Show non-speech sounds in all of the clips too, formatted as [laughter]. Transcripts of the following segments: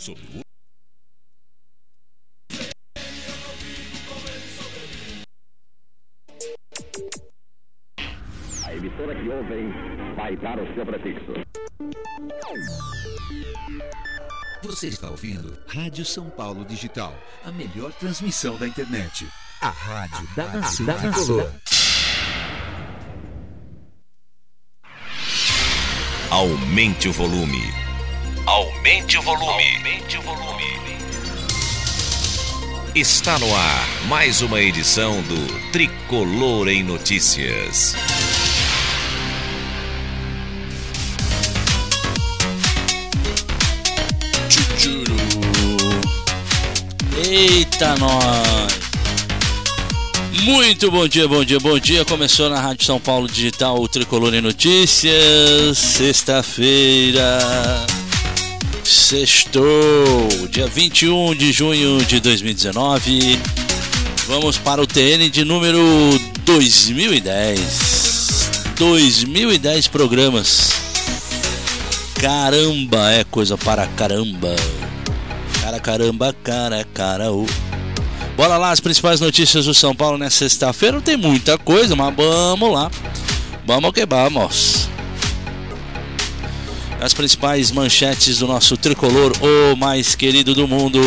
Sobre o A emissora que ouvem vai dar o seu prefixo. Você está ouvindo Rádio São Paulo Digital, a melhor transmissão da internet. A rádio da nação tricolor. Aumente o volume. Aumente o volume. Aumente o volume. Está no ar mais uma edição do Tricolor em Notícias. Eita, nós! Muito bom dia, bom dia, bom dia. Começou na Rádio São Paulo Digital o Tricolor em Notícias. Sexta-feira. Sextou, dia 21 de junho de 2019. Vamos para o TN de número 2010. 2010 programas. Caramba, é coisa para caramba. Cara, caramba, cara, cara, o. Bora lá, as principais notícias do São Paulo nessa sexta-feira. Não tem muita coisa, mas vamos lá. Vamos que vamos. As principais manchetes do nosso tricolor, o mais querido do mundo.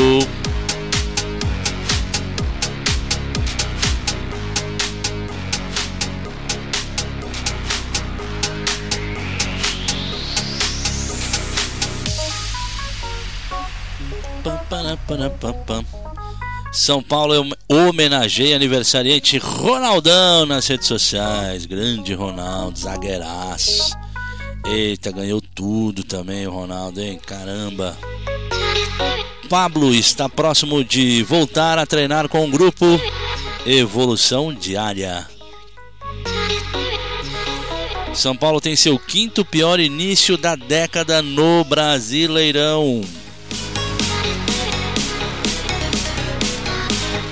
São Paulo homenageia aniversariante Ronaldão nas redes sociais. Grande Ronaldo, zagueiraço. Eita, ganhou tudo também o Ronaldo, hein? Caramba. Pablo está próximo de voltar a treinar com o grupo Evolução Diária. São Paulo tem seu quinto pior início da década no Brasileirão.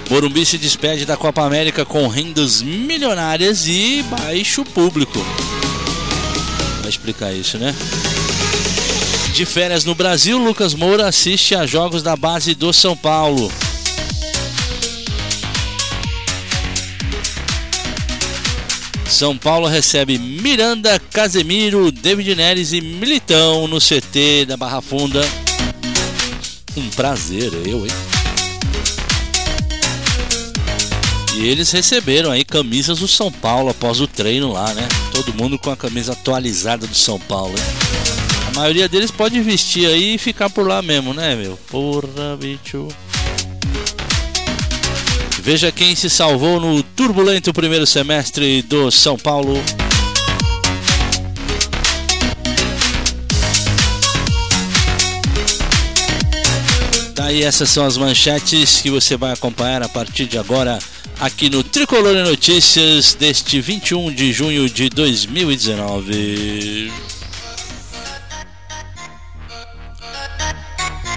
Morumbi se despede da Copa América com rendas milionárias e baixo público. Vai explicar isso, né? De férias no Brasil, Lucas Moura assiste a jogos da base do São Paulo. São Paulo recebe Miranda, Casemiro, David Neres e Militão no CT da Barra Funda. Um prazer, eu, hein? E eles receberam aí camisas do São Paulo após o treino lá, né? Todo mundo com a camisa atualizada do São Paulo. A maioria deles pode vestir aí e ficar por lá mesmo, né, meu? Porra, bicho. Veja quem se salvou no turbulento primeiro semestre do São Paulo. Daí essas são as manchetes que você vai acompanhar a partir de agora aqui no Tricolor Notícias deste 21 de junho de 2019.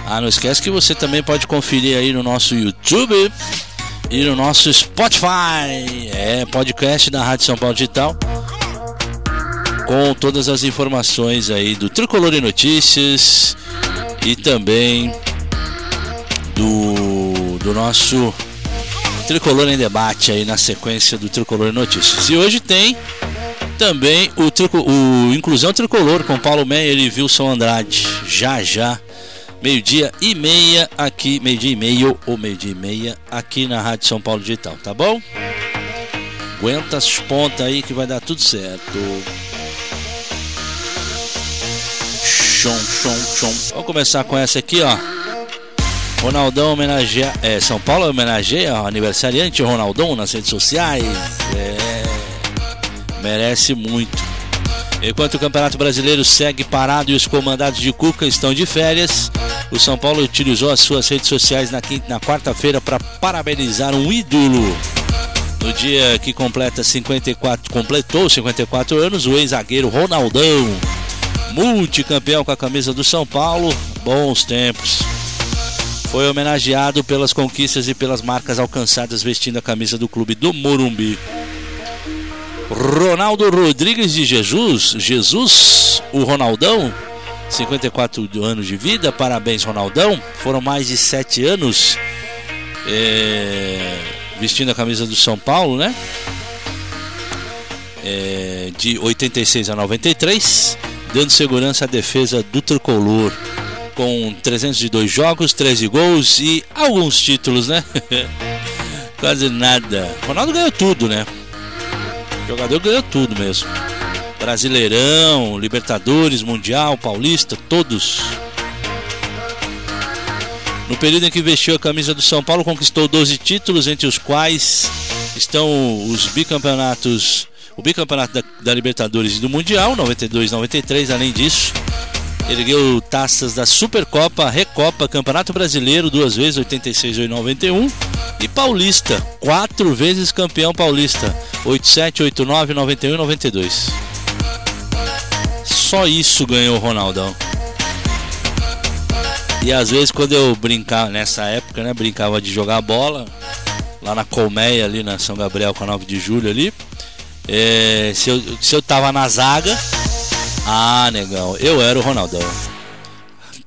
Ah, não esquece que você também pode conferir aí no nosso YouTube e no nosso Spotify. É podcast da Rádio São Paulo Digital. Com todas as informações aí do Tricolor Notícias e também do, do nosso Tricolor em Debate aí na sequência do Tricolor Notícias. E hoje tem também o, trico, o Inclusão Tricolor com Paulo Meyer e Wilson Andrade. Já já, meio-dia e meia aqui, meio-dia e meio ou meio-dia e meia aqui na Rádio São Paulo Digital, tá bom? Aguenta as pontas aí que vai dar tudo certo. Chom, chom, chom. Vamos começar com essa aqui, ó. Ronaldão homenageia. É, São Paulo homenageia o aniversariante Ronaldão nas redes sociais. É, merece muito. Enquanto o Campeonato Brasileiro segue parado e os comandados de Cuca estão de férias, o São Paulo utilizou as suas redes sociais na, quinta, na quarta-feira para parabenizar um ídolo. No dia que completa 54, completou 54 anos, o ex-zagueiro Ronaldão, multicampeão com a camisa do São Paulo, bons tempos foi homenageado pelas conquistas e pelas marcas alcançadas vestindo a camisa do clube do Morumbi. Ronaldo Rodrigues de Jesus, Jesus, o Ronaldão, 54 anos de vida, parabéns Ronaldão. Foram mais de 7 anos é, vestindo a camisa do São Paulo, né? É, de 86 a 93, dando segurança à defesa do tricolor, com 302 jogos, 13 gols e alguns títulos, né? [laughs] Quase nada. Ronaldo ganhou tudo, né? O jogador ganhou tudo mesmo. Brasileirão, Libertadores, Mundial, Paulista, todos. No período em que vestiu a camisa do São Paulo, conquistou 12 títulos, entre os quais estão os bicampeonatos, o bicampeonato da, da Libertadores e do Mundial, 92 93, além disso, ergueu taças da Supercopa, Recopa, Campeonato Brasileiro, duas vezes, 86 e 91, e Paulista, quatro vezes campeão paulista, 87, 89, 91 e 92. Só isso ganhou o Ronaldão. E às vezes quando eu brincava, nessa época, né, brincava de jogar bola, lá na Colmeia, ali na São Gabriel com a 9 de julho ali. É, se, eu, se eu tava na zaga, ah, negão, eu era o Ronaldão.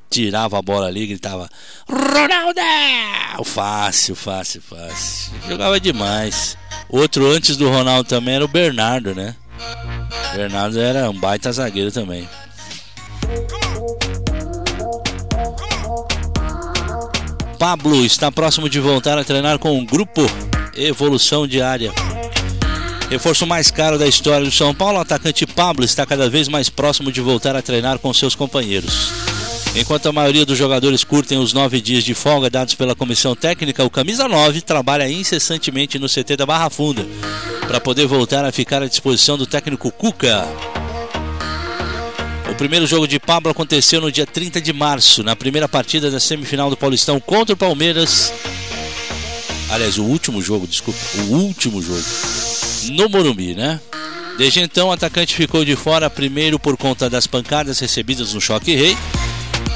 Tirava a bola ali, gritava Ronaldão! Fácil, fácil, fácil. Jogava demais. Outro antes do Ronaldo também era o Bernardo, né? Bernardo era um baita zagueiro também. Pablo está próximo de voltar a treinar com o grupo Evolução Diária. Reforço mais caro da história do São Paulo, o atacante Pablo está cada vez mais próximo de voltar a treinar com seus companheiros. Enquanto a maioria dos jogadores curtem os nove dias de folga dados pela comissão técnica, o Camisa 9 trabalha incessantemente no CT da Barra Funda para poder voltar a ficar à disposição do técnico Cuca. O primeiro jogo de Pablo aconteceu no dia 30 de março, na primeira partida da semifinal do Paulistão contra o Palmeiras. Aliás, o último jogo, desculpa, o último jogo. No Morumbi, né? Desde então, o atacante ficou de fora, primeiro por conta das pancadas recebidas no Choque Rei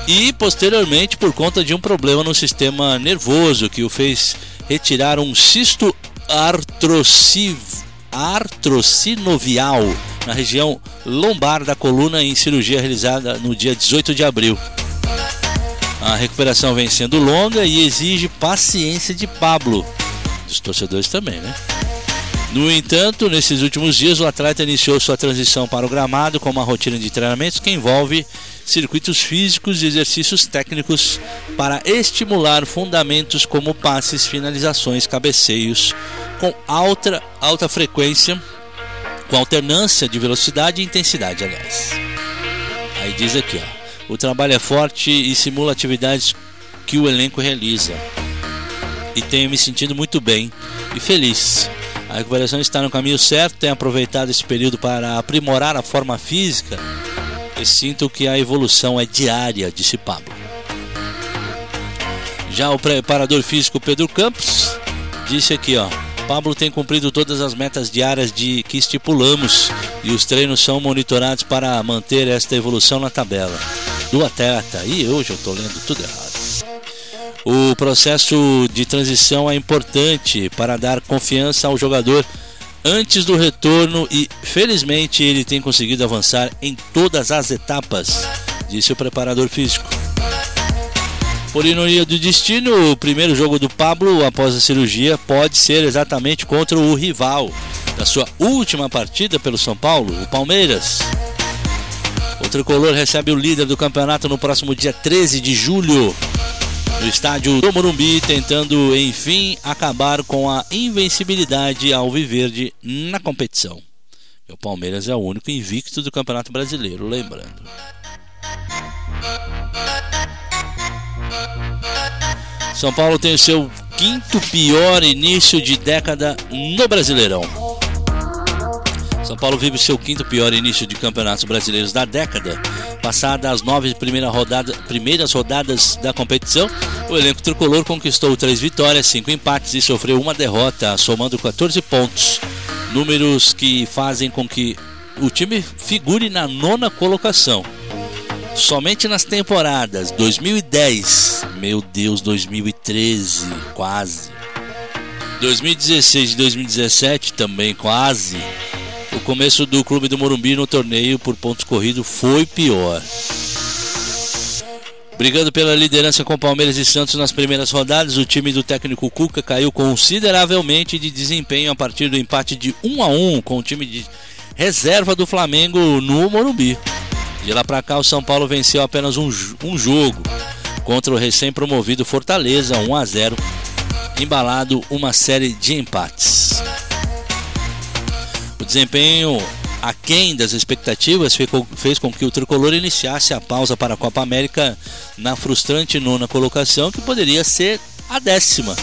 e posteriormente por conta de um problema no sistema nervoso que o fez retirar um cisto artrocinovial na região lombar da coluna em cirurgia realizada no dia 18 de abril. A recuperação vem sendo longa e exige paciência de Pablo, dos torcedores também, né? No entanto, nesses últimos dias, o atleta iniciou sua transição para o gramado com uma rotina de treinamentos que envolve circuitos físicos e exercícios técnicos para estimular fundamentos como passes, finalizações, cabeceios, com alta, alta frequência, com alternância de velocidade e intensidade, aliás. Aí diz aqui, ó, o trabalho é forte e simula atividades que o elenco realiza. E tenho me sentido muito bem e feliz. A recuperação está no caminho certo, tenho aproveitado esse período para aprimorar a forma física e sinto que a evolução é diária, disse Pablo. Já o preparador físico Pedro Campos disse aqui, ó, Pablo tem cumprido todas as metas diárias de que estipulamos e os treinos são monitorados para manter esta evolução na tabela do atleta. E hoje eu estou lendo tudo errado. O processo de transição é importante para dar confiança ao jogador antes do retorno e felizmente ele tem conseguido avançar em todas as etapas, disse o preparador físico. Por ironia do destino, o primeiro jogo do Pablo após a cirurgia pode ser exatamente contra o rival da sua última partida pelo São Paulo, o Palmeiras. O tricolor recebe o líder do campeonato no próximo dia 13 de julho, no estádio do Morumbi, tentando enfim acabar com a invencibilidade alviverde na competição. O Palmeiras é o único invicto do Campeonato Brasileiro, lembrando. São Paulo tem o seu quinto pior início de década no Brasileirão. São Paulo vive o seu quinto pior início de campeonatos brasileiros da década. Passadas as nove primeiras rodadas, primeiras rodadas da competição, o elenco tricolor conquistou três vitórias, cinco empates e sofreu uma derrota, somando 14 pontos. Números que fazem com que o time figure na nona colocação. Somente nas temporadas 2010, meu Deus, 2013, quase. 2016 e 2017 também quase o começo do clube do Morumbi no torneio por pontos corridos foi pior. Brigando pela liderança com Palmeiras e Santos nas primeiras rodadas, o time do técnico Cuca caiu consideravelmente de desempenho a partir do empate de 1 a 1 com o time de reserva do Flamengo no Morumbi. De lá para cá, o São Paulo venceu apenas um, um jogo contra o recém-promovido Fortaleza, 1 a 0, embalado uma série de empates. O desempenho aquém das expectativas fez com que o tricolor iniciasse a pausa para a Copa América na frustrante nona colocação, que poderia ser a décima.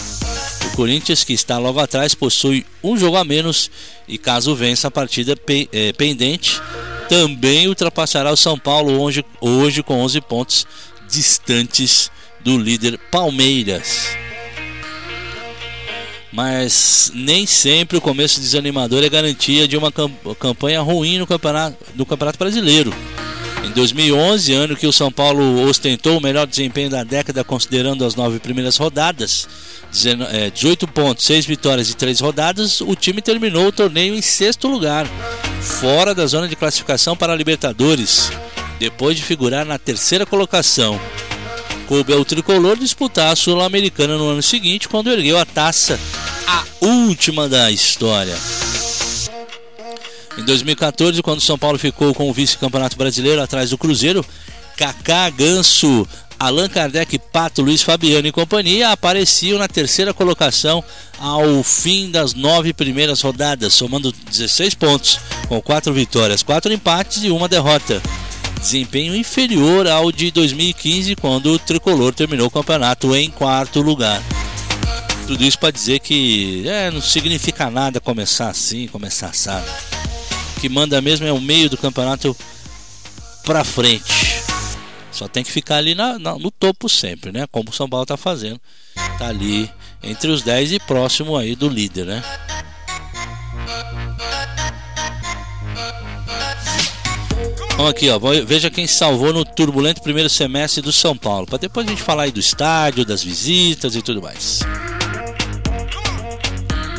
O Corinthians, que está logo atrás, possui um jogo a menos e, caso vença a partida eh, pendente, também ultrapassará o São Paulo hoje, hoje com 11 pontos distantes do líder Palmeiras mas nem sempre o começo desanimador é garantia de uma campanha ruim no campeonato, no campeonato Brasileiro. Em 2011, ano que o São Paulo ostentou o melhor desempenho da década, considerando as nove primeiras rodadas, 18 é, pontos, 6 vitórias e 3 rodadas, o time terminou o torneio em sexto lugar, fora da zona de classificação para a Libertadores, depois de figurar na terceira colocação coube ao tricolor disputar a Sul-Americana no ano seguinte, quando ergueu a taça, a última da história. Em 2014, quando São Paulo ficou com o vice-campeonato brasileiro atrás do Cruzeiro, Kaká, Ganso, Allan Kardec, Pato, Luiz Fabiano e companhia apareciam na terceira colocação ao fim das nove primeiras rodadas, somando 16 pontos, com quatro vitórias, quatro empates e uma derrota desempenho inferior ao de 2015, quando o tricolor terminou o campeonato em quarto lugar. Tudo isso para dizer que é, não significa nada começar assim, começar assado. O que manda mesmo é o meio do campeonato para frente. Só tem que ficar ali na, na, no topo sempre, né? Como o São Paulo está fazendo. Tá ali entre os 10 e próximo aí do líder, né? Vamos aqui, ó. Veja quem salvou no turbulento primeiro semestre do São Paulo. Para depois a gente falar aí do estádio, das visitas e tudo mais.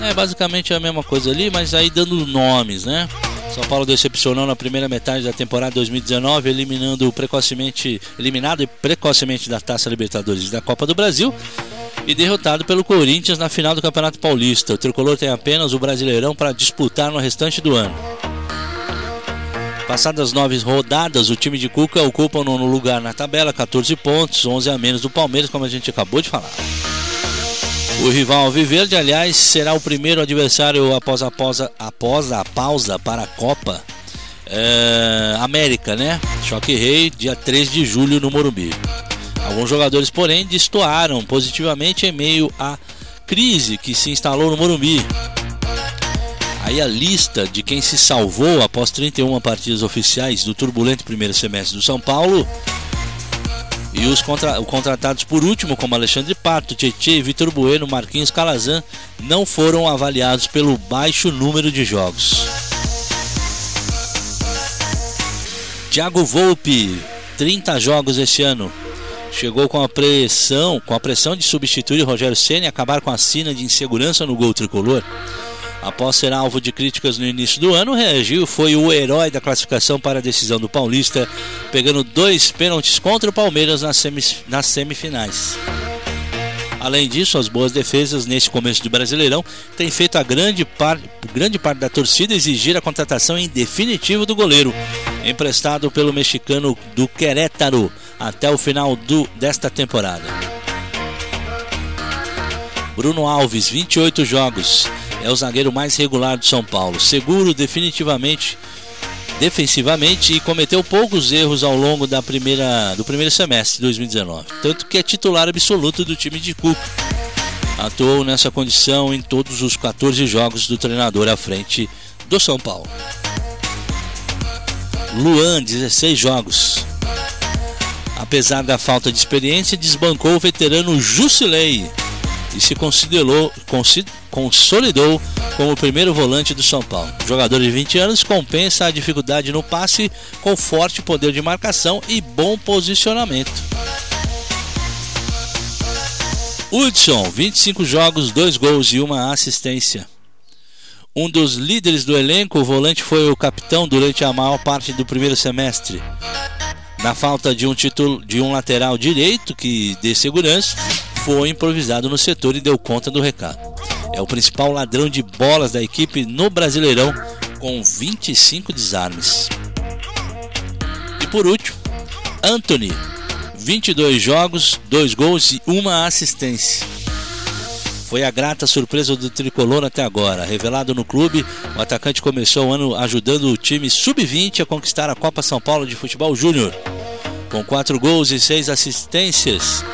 É basicamente a mesma coisa ali, mas aí dando nomes, né? São Paulo decepcionou na primeira metade da temporada 2019, eliminando precocemente, eliminado precocemente da Taça Libertadores e da Copa do Brasil e derrotado pelo Corinthians na final do Campeonato Paulista. O tricolor tem apenas o Brasileirão para disputar no restante do ano. Passadas nove rodadas, o time de Cuca ocupa o nono lugar na tabela, 14 pontos, 11 a menos do Palmeiras, como a gente acabou de falar. O rival Viverde, aliás, será o primeiro adversário após a pausa, após a pausa para a Copa é, América, né? Choque Rei, dia 3 de julho no Morumbi. Alguns jogadores, porém, destoaram positivamente em meio à crise que se instalou no Morumbi. Aí a lista de quem se salvou após 31 partidas oficiais do turbulento primeiro semestre do São Paulo. E os contra, contratados por último, como Alexandre Pato, Tietê, Vitor Bueno, Marquinhos Calazan, não foram avaliados pelo baixo número de jogos. Thiago Volpe, 30 jogos este ano. Chegou com a pressão, com a pressão de substituir Rogério Senna e acabar com a sina de insegurança no gol tricolor. Após ser alvo de críticas no início do ano, reagiu, foi o herói da classificação para a decisão do Paulista, pegando dois pênaltis contra o Palmeiras nas, nas semifinais. Além disso, as boas defesas neste começo de Brasileirão têm feito a grande, par, grande parte da torcida exigir a contratação em definitivo do goleiro, emprestado pelo mexicano do Querétaro até o final do, desta temporada. Bruno Alves, 28 jogos, é o zagueiro mais regular do São Paulo, seguro definitivamente defensivamente e cometeu poucos erros ao longo da primeira, do primeiro semestre de 2019, tanto que é titular absoluto do time de Cuca. Atuou nessa condição em todos os 14 jogos do treinador à frente do São Paulo. Luan, 16 jogos. Apesar da falta de experiência, desbancou o veterano Jusilei e se considerou, consolidou como o primeiro volante do São Paulo. O jogador de 20 anos compensa a dificuldade no passe com forte poder de marcação e bom posicionamento. Hudson, 25 jogos, 2 gols e uma assistência. Um dos líderes do elenco, o volante foi o capitão durante a maior parte do primeiro semestre. Na falta de um título de um lateral direito que dê segurança, foi improvisado no setor e deu conta do recado. É o principal ladrão de bolas da equipe no Brasileirão, com 25 desarmes. E por último, Anthony, 22 jogos, 2 gols e uma assistência. Foi a grata surpresa do tricolor até agora. Revelado no clube, o atacante começou o ano ajudando o time sub-20 a conquistar a Copa São Paulo de Futebol Júnior. Com 4 gols e 6 assistências,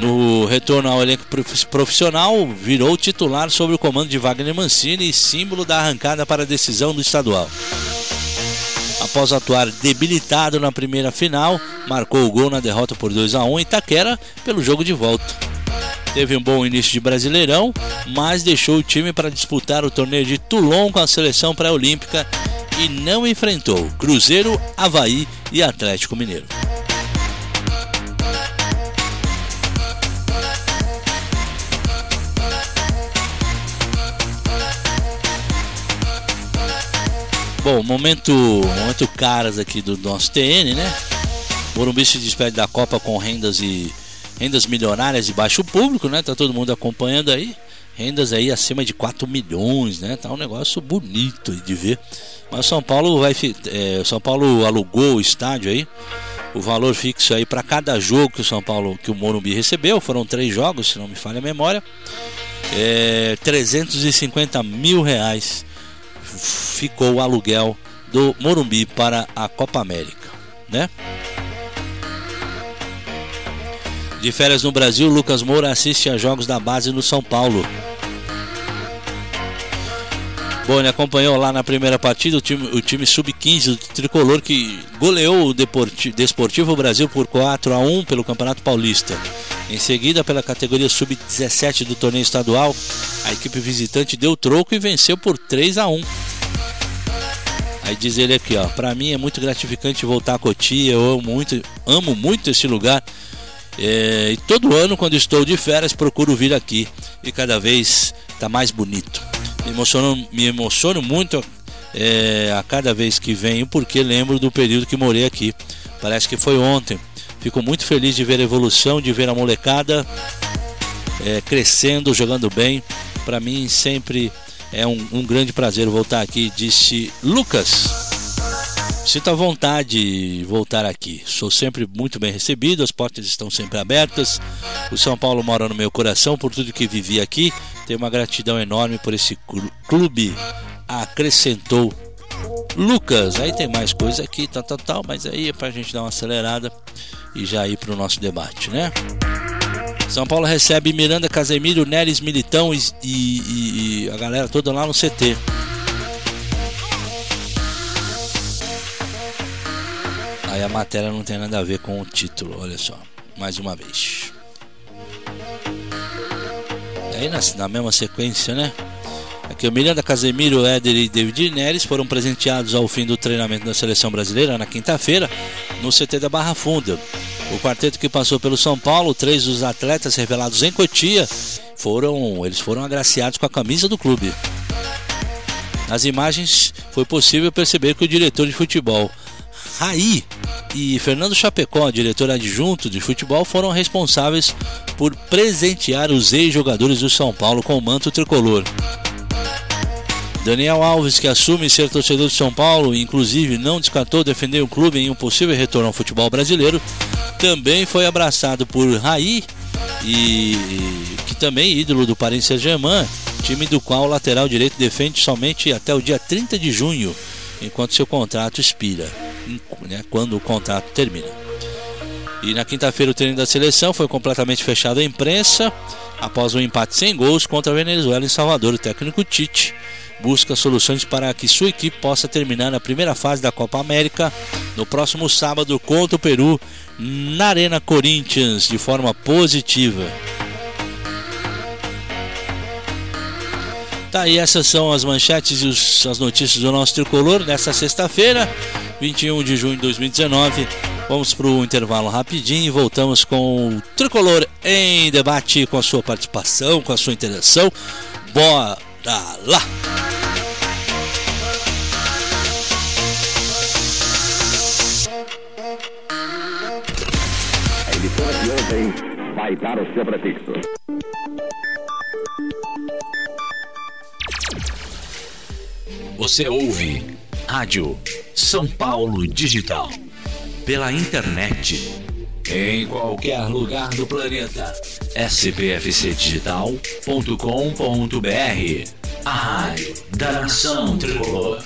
no retorno ao elenco profissional, virou titular sob o comando de Wagner Mancini símbolo da arrancada para a decisão do estadual. Após atuar debilitado na primeira final, marcou o gol na derrota por 2 a 1 em Itaquera pelo jogo de volta. Teve um bom início de Brasileirão, mas deixou o time para disputar o torneio de Toulon com a seleção pré-olímpica e não enfrentou Cruzeiro, Havaí e Atlético Mineiro. Bom, momento, momento caras aqui do nosso TN, né? Morumbi se despede da Copa com rendas e rendas milionárias de baixo público, né? Tá todo mundo acompanhando aí. Rendas aí acima de 4 milhões, né? Tá um negócio bonito de ver. Mas São Paulo vai é, São Paulo alugou o estádio aí. O valor fixo aí para cada jogo que o São Paulo, que o Morumbi recebeu, foram três jogos, se não me falha a memória, é 350 mil reais ficou o aluguel do Morumbi para a Copa América, né? De férias no Brasil, Lucas Moura assiste a jogos da base no São Paulo. Ele acompanhou lá na primeira partida o time, o time sub-15 do tricolor que goleou o Desportivo Brasil por 4 a 1 pelo Campeonato Paulista. Em seguida, pela categoria sub-17 do torneio estadual, a equipe visitante deu troco e venceu por 3 a 1. Aí diz ele aqui, ó, para mim é muito gratificante voltar a Cotia, eu amo muito, amo muito esse lugar é, e todo ano, quando estou de férias, procuro vir aqui e cada vez está mais bonito. Me emociono, me emociono muito é, a cada vez que venho, porque lembro do período que morei aqui. Parece que foi ontem. Fico muito feliz de ver a evolução, de ver a molecada é, crescendo, jogando bem. Para mim, sempre é um, um grande prazer voltar aqui, disse Lucas. Sinto a vontade de voltar aqui. Sou sempre muito bem recebido, as portas estão sempre abertas. O São Paulo mora no meu coração por tudo que vivi aqui. Tenho uma gratidão enorme por esse clube. Acrescentou Lucas. Aí tem mais coisa aqui, tal, tal, tal, mas aí é pra gente dar uma acelerada e já ir pro nosso debate, né? São Paulo recebe Miranda Casemiro, Neres Militão e, e, e a galera toda lá no CT. Aí a matéria não tem nada a ver com o título, olha só. Mais uma vez. Aí na, na mesma sequência, né? Aqui o Miranda Casemiro, Éder e David Neres foram presenteados ao fim do treinamento da seleção brasileira na quinta-feira no CT da Barra Funda. O quarteto que passou pelo São Paulo, três dos atletas revelados em Cotia, foram, eles foram agraciados com a camisa do clube. Nas imagens foi possível perceber que o diretor de futebol, Raí e Fernando Chapecó, diretor adjunto de futebol, foram responsáveis por presentear os ex-jogadores do São Paulo com o manto tricolor. Daniel Alves, que assume ser torcedor de São Paulo e inclusive não descartou defender o clube em um possível retorno ao futebol brasileiro, também foi abraçado por Raí e que também é ídolo do Paris Saint-Germain, time do qual o lateral direito defende somente até o dia 30 de junho, enquanto seu contrato expira né, quando o contrato termina. E na quinta-feira o treino da seleção foi completamente fechado à imprensa após um empate sem gols contra a Venezuela em Salvador. O técnico Tite busca soluções para que sua equipe possa terminar na primeira fase da Copa América no próximo sábado contra o Peru na Arena Corinthians de forma positiva. Tá aí, essas são as manchetes e os, as notícias do nosso tricolor nessa sexta-feira, 21 de junho de 2019. Vamos para o intervalo rapidinho e voltamos com o tricolor em debate, com a sua participação, com a sua interação. Bora lá! jovem vai dar o seu prefixo. Você ouve Rádio São Paulo Digital. Pela internet. Em qualquer lugar do planeta. spfcdigital.com.br A rádio da nação tricolor.